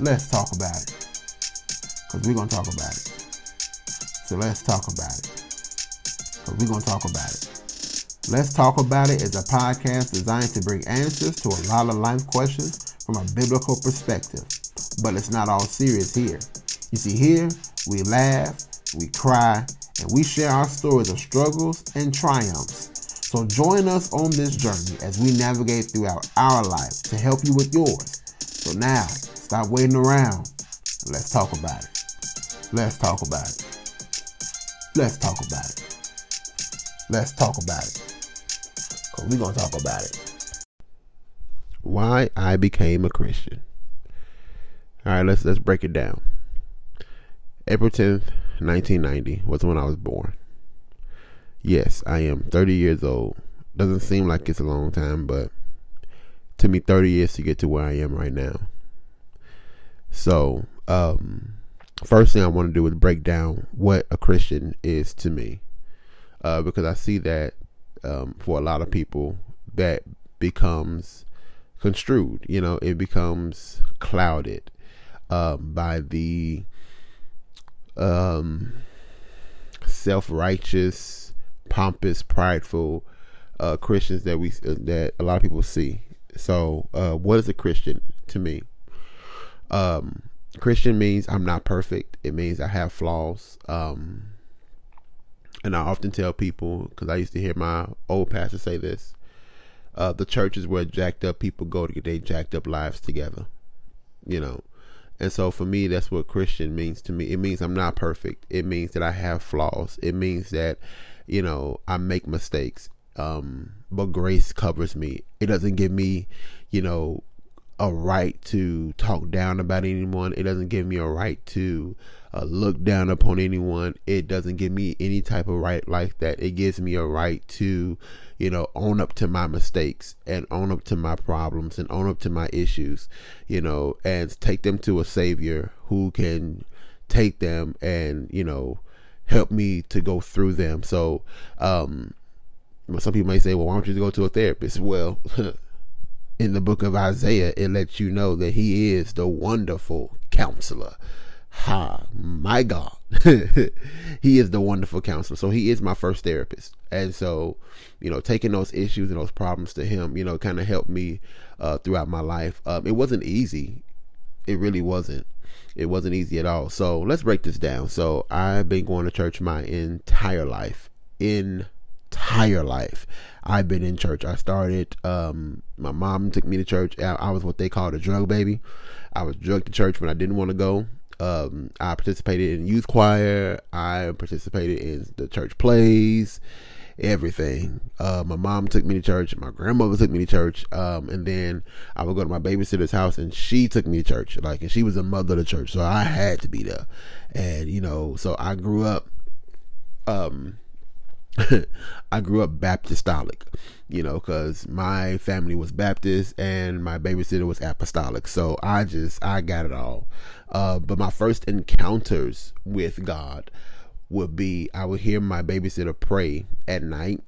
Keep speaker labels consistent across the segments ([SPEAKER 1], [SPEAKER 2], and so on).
[SPEAKER 1] let's talk about it. Because we're going to talk about it. So let's talk about it. Because we're going to talk about it. Let's Talk About It is a podcast designed to bring answers to a lot of life questions from a biblical perspective. But it's not all serious here. You see, here we laugh, we cry, and we share our stories of struggles and triumphs. So join us on this journey as we navigate throughout our life to help you with yours. So now, stop waiting around. Let's talk about it. Let's talk about it. Let's talk about it. Let's talk about it. Cause we're gonna talk about it.
[SPEAKER 2] Why I became a Christian. All right, let's let's break it down. April 10th, 1990 was when I was born. Yes, I am 30 years old. Doesn't seem like it's a long time, but to me 30 years to get to where I am right now. So, um first thing I want to do is break down what a Christian is to me. Uh, because I see that um, for a lot of people that becomes construed, you know, it becomes clouded um, by the um, self righteous, pompous, prideful uh, Christians that we uh, that a lot of people see. So, uh, what is a Christian to me? Um, Christian means I'm not perfect. It means I have flaws. Um, and I often tell people because I used to hear my old pastor say this: uh, the church is where jacked up people go to get their jacked up lives together. You know, and so for me, that's what Christian means to me. It means I'm not perfect. It means that I have flaws. It means that you know I make mistakes. Um, but grace covers me. It doesn't give me, you know, a right to talk down about anyone. It doesn't give me a right to uh, look down upon anyone. It doesn't give me any type of right like that. It gives me a right to, you know, own up to my mistakes and own up to my problems and own up to my issues, you know, and take them to a savior who can take them and, you know, help me to go through them. So, um, some people may say, well, why don't you go to a therapist? Well, in the book of Isaiah, it lets you know that he is the wonderful counselor. Ha, my God. he is the wonderful counselor. So he is my first therapist. And so, you know, taking those issues and those problems to him, you know, kind of helped me uh, throughout my life. Um, it wasn't easy. It really wasn't. It wasn't easy at all. So let's break this down. So I've been going to church my entire life. Entire life. I've been in church. I started, um, my mom took me to church. I, I was what they called a drug baby. I was drugged to church when I didn't want to go. Um, I participated in youth choir. I participated in the church plays, everything. Uh, my mom took me to church. My grandmother took me to church. Um, and then I would go to my babysitter's house and she took me to church. Like, and she was a mother of the church. So I had to be there. And, you know, so I grew up, um, I grew up Baptistolic, you know, because my family was Baptist and my babysitter was apostolic. So I just, I got it all. Uh, but my first encounters with God would be I would hear my babysitter pray at night.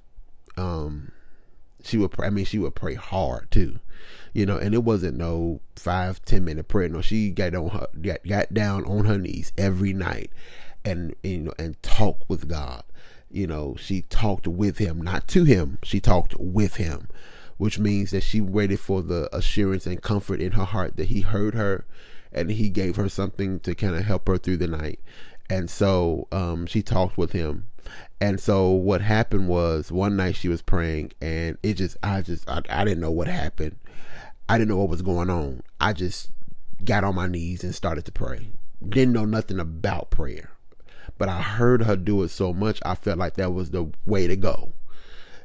[SPEAKER 2] Um, she would pray, I mean, she would pray hard too, you know, and it wasn't no five, ten minute prayer. No, she got on her, got, got down on her knees every night and, you know, and talk with God you know, she talked with him, not to him. She talked with him, which means that she waited for the assurance and comfort in her heart that he heard her and he gave her something to kind of help her through the night. And so um, she talked with him. And so what happened was one night she was praying and it just, I just, I, I didn't know what happened. I didn't know what was going on. I just got on my knees and started to pray. Didn't know nothing about prayer but I heard her do it so much, I felt like that was the way to go.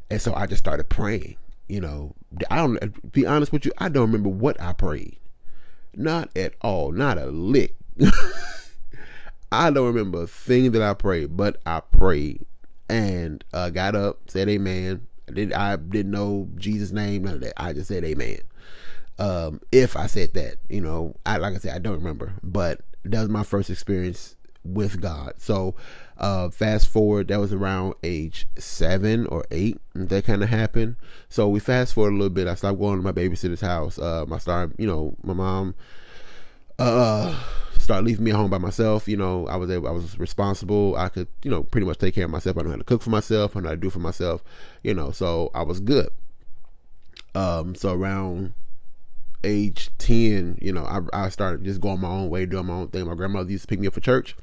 [SPEAKER 2] And so I just started praying. You know, I don't be honest with you, I don't remember what I prayed. Not at all, not a lick. I don't remember a thing that I prayed, but I prayed and uh, got up, said amen. I did I didn't know Jesus' name, none of that. I just said amen. Um, if I said that, you know, I like I said, I don't remember, but that was my first experience with God. So, uh, fast forward, that was around age seven or eight that kind of happened. So we fast forward a little bit. I stopped going to my babysitter's house. Um, I started, you know, my mom uh start leaving me at home by myself. You know, I was able, I was responsible. I could, you know, pretty much take care of myself. I know how to cook for myself. I know how to do for myself. You know, so I was good. Um, so around age ten, you know, I, I started just going my own way, doing my own thing. My grandmother used to pick me up for church.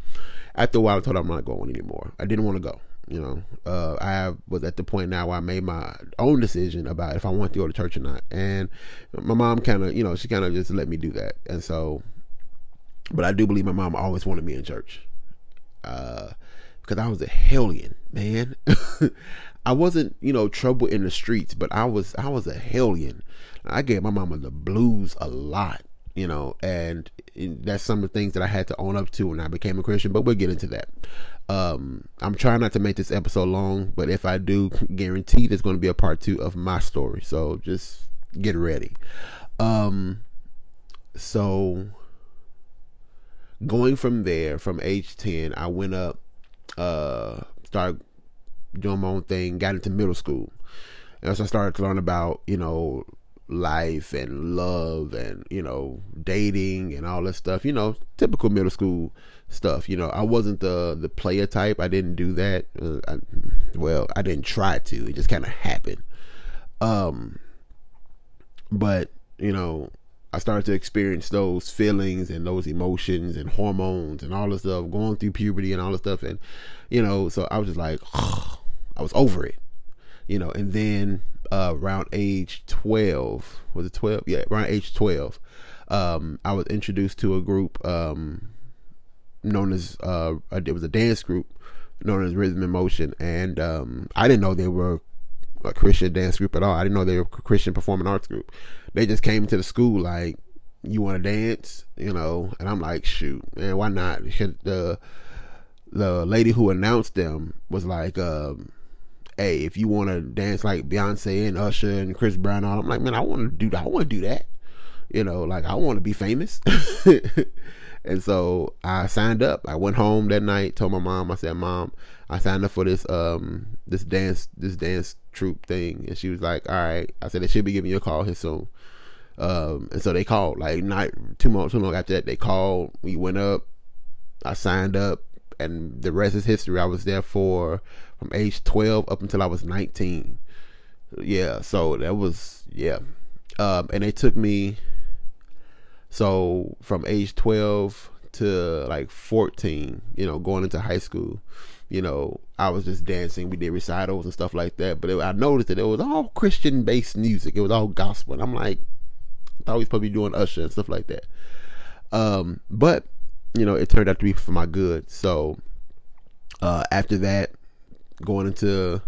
[SPEAKER 2] After a while, I told her I'm not going anymore. I didn't want to go. You know, uh, I was at the point now where I made my own decision about if I want to go to church or not. And my mom kind of, you know, she kind of just let me do that. And so but I do believe my mom always wanted me in church. Uh, because I was a hellion, man. I wasn't, you know, trouble in the streets, but I was I was a hellion. I gave my mama the blues a lot, you know, and that's some of the things that I had to own up to when I became a Christian, but we'll get into that. Um, I'm trying not to make this episode long, but if I do, guarantee there's going to be a part two of my story. So just get ready. Um, so going from there, from age 10, I went up, uh, started doing my own thing, got into middle school. And so I started to learn about, you know, life and love and, you know, dating and all this stuff, you know, typical middle school stuff. You know, I wasn't the, the player type. I didn't do that. Uh, I, well, I didn't try to. It just kind of happened. Um, but, you know, I started to experience those feelings and those emotions and hormones and all this stuff, going through puberty and all this stuff. And, you know, so I was just like, I was over it, you know. And then uh, around age 12, was it 12? Yeah, around age 12, um, I was introduced to a group um, known as, uh, it was a dance group known as Rhythm and Motion. And um, I didn't know they were a Christian dance group at all. I didn't know they were a Christian performing arts group. They just came to the school like, "You want to dance?" You know, and I'm like, "Shoot, man, why not?" The the lady who announced them was like, um, "Hey, if you want to dance like Beyonce and Usher and Chris Brown, all I'm like, man, I want to do that. I want to do that. You know, like I want to be famous." And so I signed up. I went home that night, told my mom, I said, Mom, I signed up for this um this dance this dance troupe thing. And she was like, All right. I said they should be giving you a call here soon. Um and so they called, like not two months too long after that, they called, we went up, I signed up, and the rest is history. I was there for from age twelve up until I was nineteen. Yeah, so that was yeah. Um and they took me so from age 12 to like 14, you know, going into high school, you know, I was just dancing. We did recitals and stuff like that. But it, I noticed that it was all Christian based music. It was all gospel. And I'm like, thought we was probably doing Usher and stuff like that. Um, but you know, it turned out to be for my good. So uh, after that, going into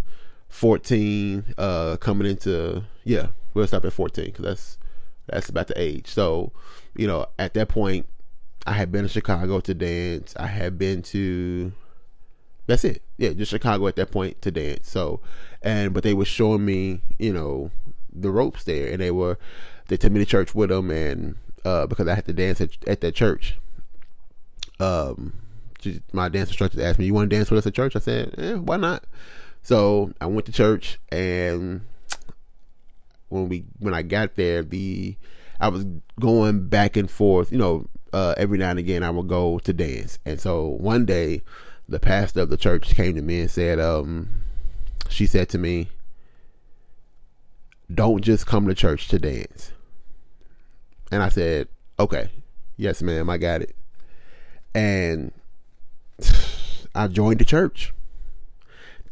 [SPEAKER 2] 14, uh, coming into yeah, we'll stop at 14 because that's that's about the age. So, you know, at that point, I had been to Chicago to dance. I had been to that's it. Yeah, just Chicago at that point to dance. So, and but they were showing me, you know, the ropes there, and they were they took me to church with them, and uh, because I had to dance at, at that church. Um, my dance instructor asked me, "You want to dance with us at church?" I said, "Yeah, why not?" So I went to church, and when we when I got there, the I was going back and forth. You know, uh, every now and again I would go to dance, and so one day the pastor of the church came to me and said, um, she said to me, "Don't just come to church to dance." And I said, "Okay, yes, ma'am, I got it." And I joined the church.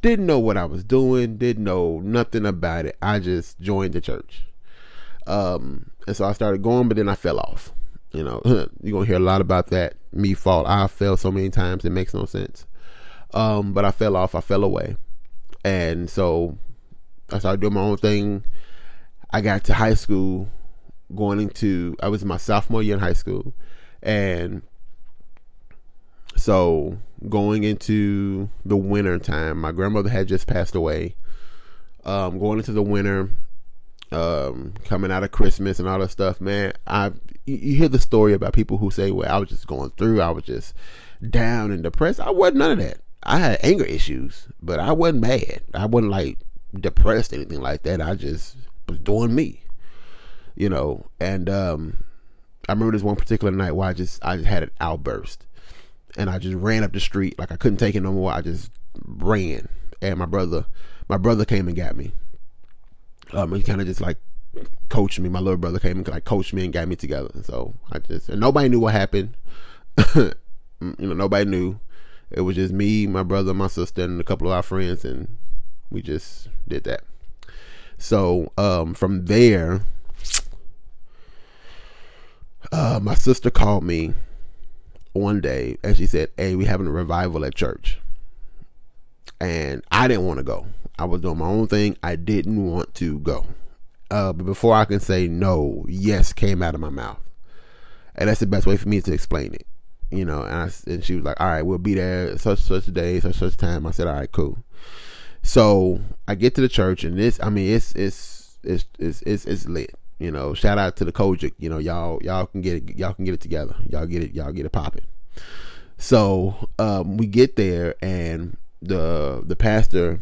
[SPEAKER 2] Didn't know what I was doing, didn't know nothing about it. I just joined the church. Um, and so I started going, but then I fell off. You know, you're gonna hear a lot about that. Me fall. I fell so many times it makes no sense. Um, but I fell off, I fell away. And so I started doing my own thing. I got to high school going into I was in my sophomore year in high school and so going into the winter time, my grandmother had just passed away. Um, going into the winter, um, coming out of Christmas and all that stuff, man. I you hear the story about people who say, "Well, I was just going through. I was just down and depressed." I wasn't none of that. I had anger issues, but I wasn't mad. I wasn't like depressed, anything like that. I just was doing me, you know. And um, I remember this one particular night where I just I just had an outburst, and I just ran up the street like I couldn't take it no more. I just ran, and my brother, my brother came and got me. Um, he kind of just like coached me. My little brother came and like coached me and got me together. So I just and nobody knew what happened. you know, nobody knew. It was just me, my brother, my sister, and a couple of our friends, and we just did that. So um, from there, uh, my sister called me one day and she said, "Hey, we having a revival at church," and I didn't want to go. I was doing my own thing. I didn't want to go. Uh, but before I can say no, yes came out of my mouth, and that's the best way for me to explain it. You know, and, I, and she was like, "All right, we'll be there such such a day, such such time." I said, "All right, cool." So I get to the church, and this, I mean, it's it's it's it's it's, it's lit. You know, shout out to the COGIC. You know, y'all y'all can get it, y'all can get it together. Y'all get it, y'all get it popping. So um, we get there, and the the pastor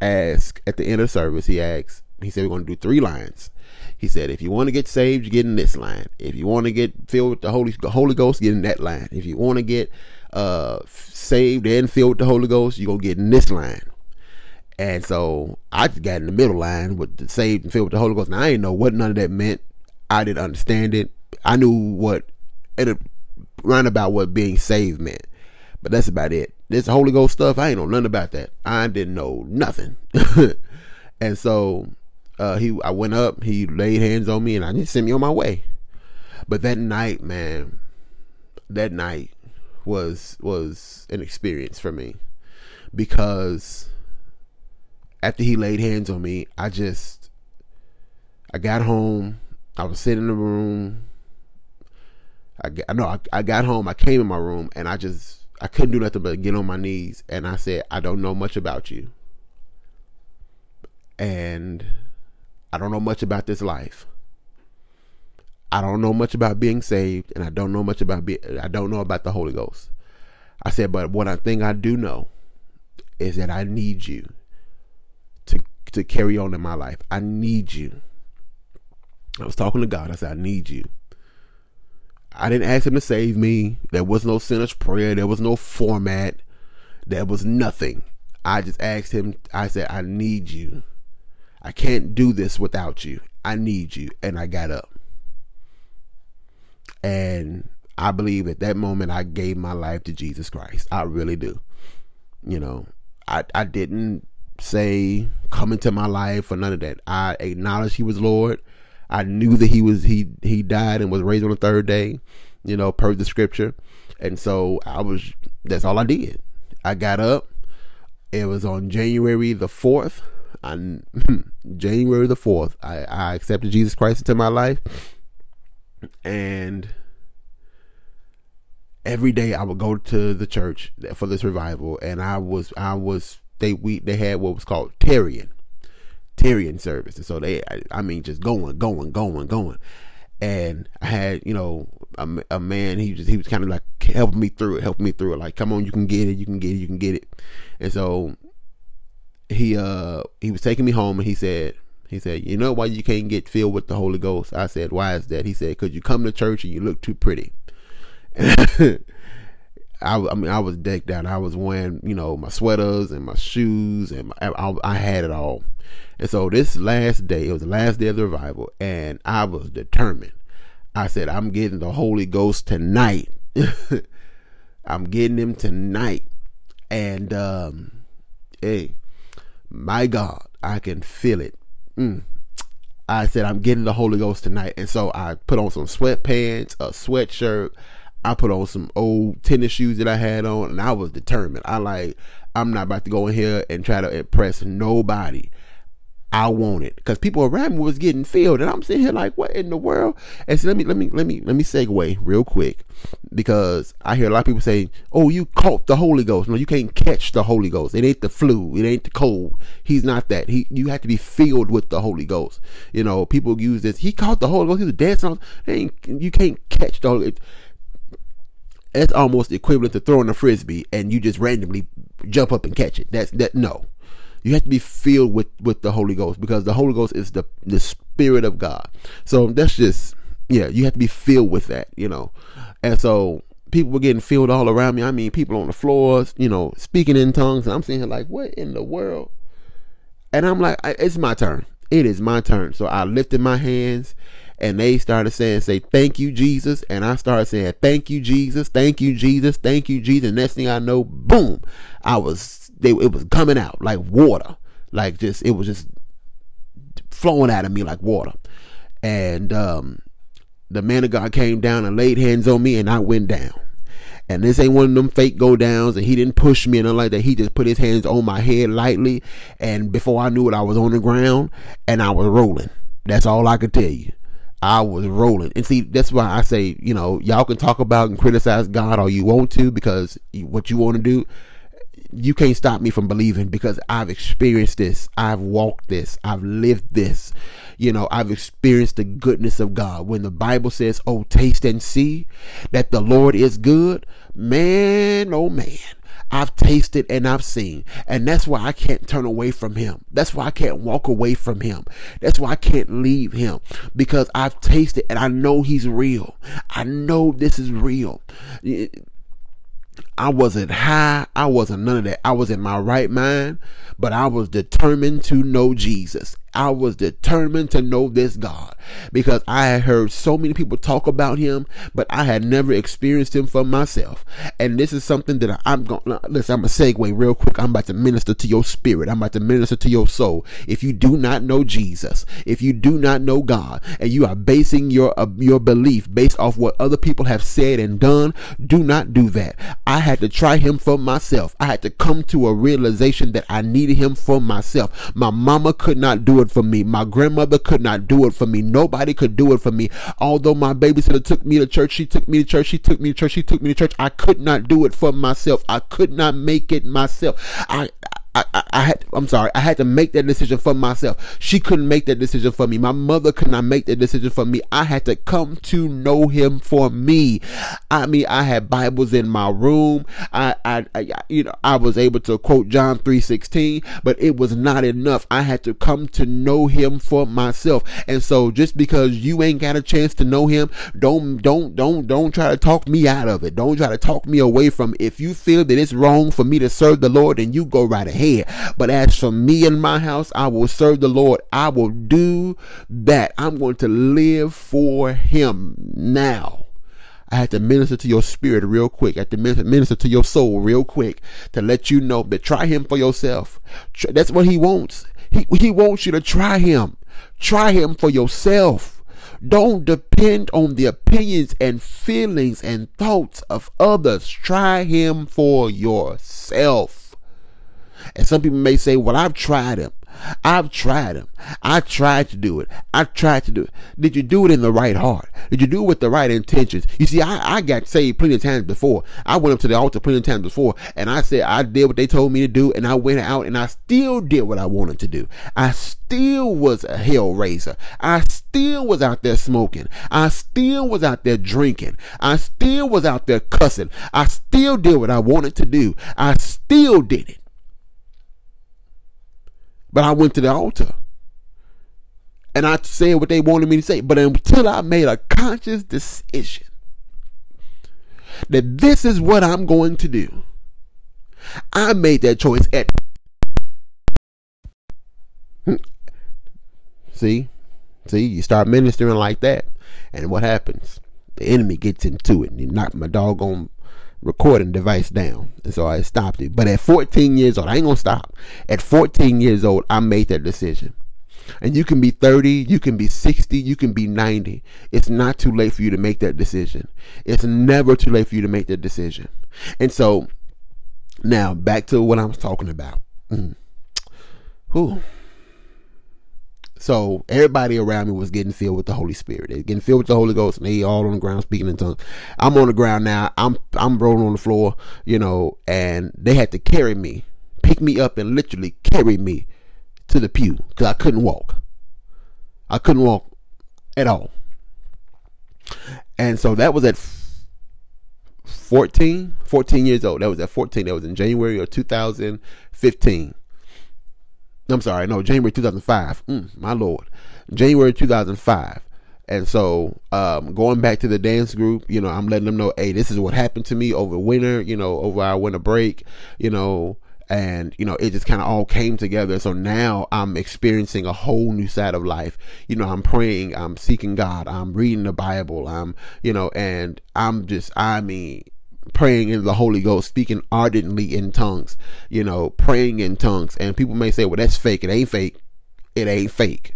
[SPEAKER 2] asked at the end of service. He asked, he said, "We're going to do three lines." He said, "If you want to get saved, you get in this line. If you want to get filled with the Holy Holy Ghost, get in that line. If you want to get uh, saved and filled with the Holy Ghost, you gonna get in this line." And so I just got in the middle line with the saved and filled with the Holy Ghost. And I didn't know what none of that meant. I didn't understand it. I knew what it round about what being saved meant. But that's about it. This Holy Ghost stuff, I ain't know nothing about that. I didn't know nothing. and so uh, he I went up, he laid hands on me and I just sent me on my way. But that night, man, that night was was an experience for me. Because after he laid hands on me, I just I got home. I was sitting in the room. I no, I, I got home. I came in my room and I just I couldn't do nothing but get on my knees and I said, I don't know much about you, and I don't know much about this life. I don't know much about being saved, and I don't know much about be, I don't know about the Holy Ghost. I said, but what I think I do know is that I need you to carry on in my life. I need you. I was talking to God. I said, I need you. I didn't ask him to save me. There was no sinner's prayer. There was no format. There was nothing. I just asked him, I said, I need you. I can't do this without you. I need you. And I got up. And I believe at that moment I gave my life to Jesus Christ. I really do. You know, I, I didn't say come into my life or none of that. I acknowledged he was Lord. I knew that he was he he died and was raised on the third day, you know, per the scripture. And so I was that's all I did. I got up. It was on January the fourth. On January the fourth, I, I accepted Jesus Christ into my life. And every day I would go to the church for this revival and I was I was they we they had what was called Tarrying, Tarrying service, and so they I, I mean just going, going, going, going, and I had you know a, a man he just he was kind of like helping me through it, helping me through it, like come on, you can get it, you can get it, you can get it, and so he uh he was taking me home and he said he said you know why you can't get filled with the Holy Ghost? I said why is that? He said because you come to church and you look too pretty. I, I mean, I was decked out. I was wearing, you know, my sweaters and my shoes, and my, I, I had it all. And so this last day, it was the last day of the revival, and I was determined. I said, I'm getting the Holy Ghost tonight. I'm getting him tonight. And um, hey, my God, I can feel it. Mm. I said, I'm getting the Holy Ghost tonight. And so I put on some sweatpants, a sweatshirt, I put on some old tennis shoes that I had on, and I was determined. I like, I'm not about to go in here and try to impress nobody. I want it because people around me was getting filled, and I'm sitting here like, what in the world? And so let me let me let me let me segue real quick because I hear a lot of people say, "Oh, you caught the Holy Ghost." No, you can't catch the Holy Ghost. It ain't the flu. It ain't the cold. He's not that. He you have to be filled with the Holy Ghost. You know, people use this. He caught the Holy Ghost. He was dancing. Ain't you can't catch the Holy. It's almost equivalent to throwing a frisbee and you just randomly jump up and catch it. That's that no. You have to be filled with with the Holy Ghost because the Holy Ghost is the the spirit of God. So that's just Yeah, you have to be filled with that, you know. And so people were getting filled all around me. I mean, people on the floors, you know, speaking in tongues. And I'm sitting here like, what in the world? And I'm like, it's my turn. It is my turn. So I lifted my hands and they started saying, say, thank you, Jesus. And I started saying, thank you, Jesus. Thank you, Jesus. Thank you, Jesus. Next thing I know, boom, I was, they, it was coming out like water. Like just, it was just flowing out of me like water. And, um, the man of God came down and laid hands on me and I went down. And this ain't one of them fake go downs, and he didn't push me and nothing like that. He just put his hands on my head lightly, and before I knew it, I was on the ground and I was rolling. That's all I could tell you. I was rolling. And see, that's why I say, you know, y'all can talk about and criticize God all you want to because what you want to do, you can't stop me from believing because I've experienced this. I've walked this. I've lived this. You know, I've experienced the goodness of God. When the Bible says, oh, taste and see that the Lord is good, man, oh man. I've tasted and I've seen. And that's why I can't turn away from him. That's why I can't walk away from him. That's why I can't leave him because I've tasted and I know he's real. I know this is real. I wasn't high. I wasn't none of that. I was in my right mind, but I was determined to know Jesus. I was determined to know this God because I had heard so many people talk about him, but I had never experienced him for myself. And this is something that I'm going to listen. I'm to segue real quick. I'm about to minister to your spirit. I'm about to minister to your soul. If you do not know Jesus, if you do not know God, and you are basing your uh, your belief based off what other people have said and done, do not do that. I had to try him for myself. I had to come to a realization that I needed him for myself. My mama could not do it for me. My grandmother could not do it for me. Nobody could do it for me. Although my babysitter took me to church, she took me to church, she took me to church, she took me to church. I could not do it for myself. I could not make it myself. I I, I, I, had I'm sorry, I had to make that decision for myself. She couldn't make that decision for me. My mother could not make that decision for me. I had to come to know him for me. I mean, I had Bibles in my room. I, I, I you know, I was able to quote John 3:16, but it was not enough. I had to come to know him for myself. And so just because you ain't got a chance to know him, don't don't don't don't try to talk me out of it. Don't try to talk me away from it. If you feel that it's wrong for me to serve the Lord, then you go right ahead head. But as for me and my house, I will serve the Lord. I will do that. I'm going to live for Him now. I had to minister to your spirit real quick. I had to minister to your soul real quick to let you know that try Him for yourself. That's what He wants. He, he wants you to try Him. Try Him for yourself. Don't depend on the opinions and feelings and thoughts of others. Try Him for yourself. And some people may say, well, I've tried them. I've tried them. I tried to do it. I tried to do it. Did you do it in the right heart? Did you do it with the right intentions? You see, I, I got saved plenty of times before. I went up to the altar plenty of times before and I said I did what they told me to do and I went out and I still did what I wanted to do. I still was a hell raiser. I still was out there smoking. I still was out there drinking. I still was out there cussing. I still did what I wanted to do. I still did it. But I went to the altar. And I said what they wanted me to say. But until I made a conscious decision that this is what I'm going to do, I made that choice at. Hmm. See? See, you start ministering like that. And what happens? The enemy gets into it and he knocked my doggone recording device down. And so I stopped it. But at 14 years old, I ain't gonna stop. At 14 years old, I made that decision. And you can be 30, you can be 60, you can be 90. It's not too late for you to make that decision. It's never too late for you to make that decision. And so now back to what I was talking about. Mm. Whew. So everybody around me was getting filled with the Holy Spirit. They're getting filled with the Holy Ghost, and they all on the ground speaking in tongues. I'm on the ground now. I'm I'm rolling on the floor, you know, and they had to carry me, pick me up, and literally carry me to the pew because I couldn't walk. I couldn't walk at all. And so that was at 14, 14 years old. That was at 14. That was in January of 2015. I'm sorry, no, January 2005. Mm, my lord, January 2005, And so, um, going back to the dance group, you know, I'm letting them know, hey, this is what happened to me over winter, you know, over our winter break, you know, and you know it just kind of all came together. So now i'm experiencing a whole new side of life. You know i'm praying i'm seeking god i'm reading the bible i'm you know and i'm just i mean praying in the holy ghost speaking ardently in tongues you know praying in tongues. And people may say well that's fake. It ain't fake. It ain't fake.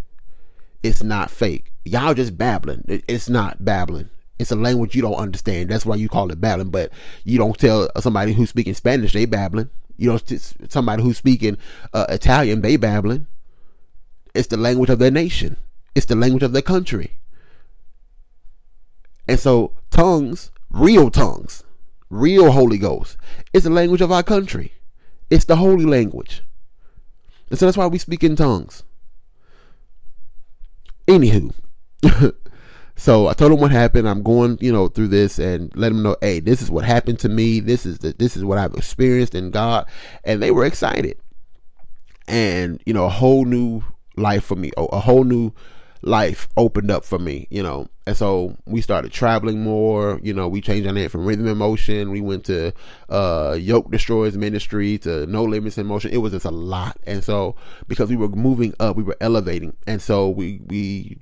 [SPEAKER 2] It's not fake. Y'all just babbling. It's not babbling. It's a language you don't understand. That's why you call it babbling. But you don't tell somebody who's speaking spanish they babbling. You know, somebody who's speaking uh, Italian, they babbling. It's the language of their nation. It's the language of their country. And so, tongues, real tongues, real Holy Ghost, it's the language of our country. It's the holy language. And so that's why we speak in tongues. Anywho, So I told them what happened. I'm going, you know, through this and let them know, hey, this is what happened to me. This is the, this is what I've experienced in God, and they were excited. And you know, a whole new life for me, a whole new life opened up for me, you know. And so we started traveling more. You know, we changed our name from Rhythm in Motion. We went to uh, Yoke Destroyers Ministry to No Limits in Motion. It was just a lot. And so because we were moving up, we were elevating. And so we we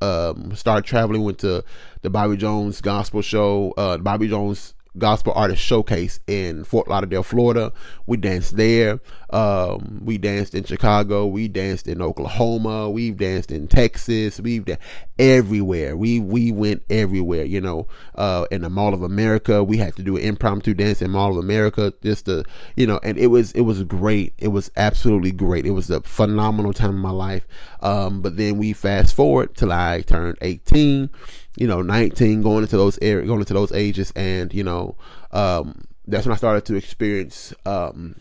[SPEAKER 2] um, started traveling, went to the Bobby Jones Gospel Show, uh, Bobby Jones Gospel Artist Showcase in Fort Lauderdale, Florida. We danced there. Um, we danced in Chicago. We danced in Oklahoma. We've danced in Texas. We've danced everywhere. We we went everywhere. You know, uh, in the Mall of America, we had to do an impromptu dance in Mall of America just to, you know, and it was it was great. It was absolutely great. It was a phenomenal time in my life. Um, but then we fast forward till I turned 18 you know, 19, going into those areas, going into those ages, and you know, um, that's when I started to experience um,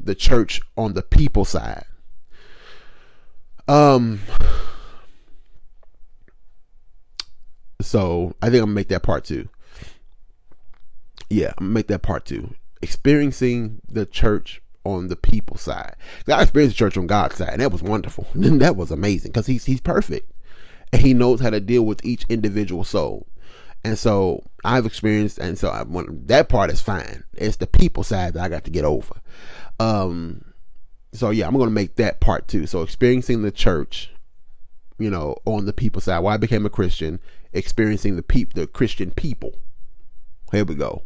[SPEAKER 2] the church on the people side. Um, so I think I'm gonna make that part two. Yeah, I'm gonna make that part two. Experiencing the church on the people side. I experienced the church on God's side, and that was wonderful. that was amazing because he's he's perfect and he knows how to deal with each individual soul. And so I've experienced, and so I, that part is fine. It's the people side that I got to get over. Um, so yeah, I'm to make that part too. So experiencing the church, you know, on the people side. Why I became a Christian, experiencing the peop, the Christian people. Here we go.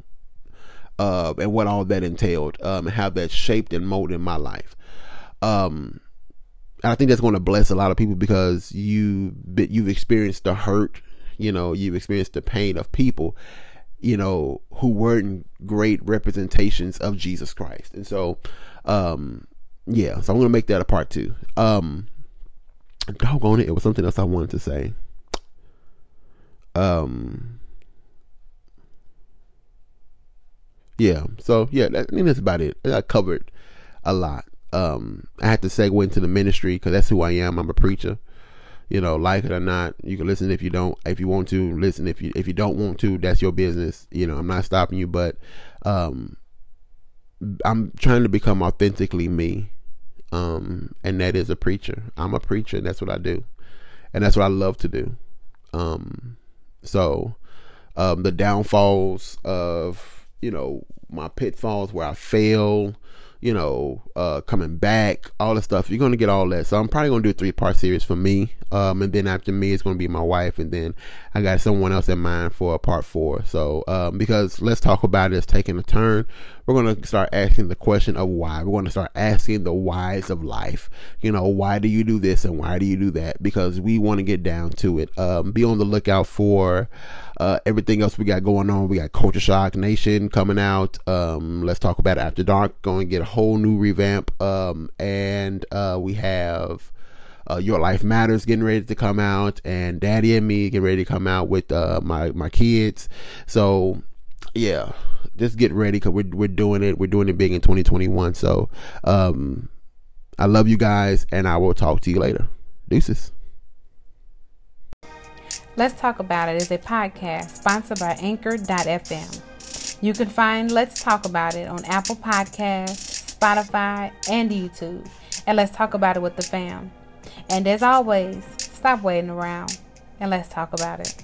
[SPEAKER 2] Uh, and what all that entailed, um, and how that shaped and molded my life. Um, I think that's going to bless a lot of people because you you've experienced the hurt, you know, you've experienced the pain of people, you know, who weren't great representations of Jesus Christ. And so, um, yeah, so I'm going to make that a part two. Um, doggone it, it was something else I wanted to say. Um, yeah, so yeah, that, I think that's about it. I covered a lot um, I had to segue into the ministry because that's who I am. I'm a preacher. You know, like it or not, you can listen if you don't. If you want to, listen. If you if you don't want to, that's your business. You know, I'm not stopping you, but um, I'm trying to become authentically me, um, and that is a preacher. I'm a preacher, and that's what I do, and that's what I love to do. Um, so, um, the downfalls of you know my pitfalls where I fail you know, uh, coming back, all the stuff. You're gonna get all that. So I'm probably gonna do a three part series for me. Um, and then after me, it's gonna be my wife, and then I got someone else in mind for a part four. So um, because let's talk about it is taking a turn. We're gonna start asking the question of why. We're gonna start asking the whys of life. You know, why do you do this and why do you do that? Because we want to get down to it. Um, be on the lookout for uh, everything else we got going on. We got Culture Shock Nation coming out. Um, let's talk about After Dark. Going to get a whole new revamp. Um, and uh, we have uh, Your Life Matters getting ready to come out, and Daddy and Me getting ready to come out with uh, my my kids. So yeah, just get ready because we're we're doing it. We're doing it big in 2021. So um, I love you guys, and I will talk to you later. Deuces.
[SPEAKER 3] Let's Talk About It is a podcast sponsored by Anchor.fm. You can find Let's Talk About It on Apple Podcasts, Spotify, and YouTube. And let's talk about it with the fam. And as always, Stop waiting around and let's talk about it.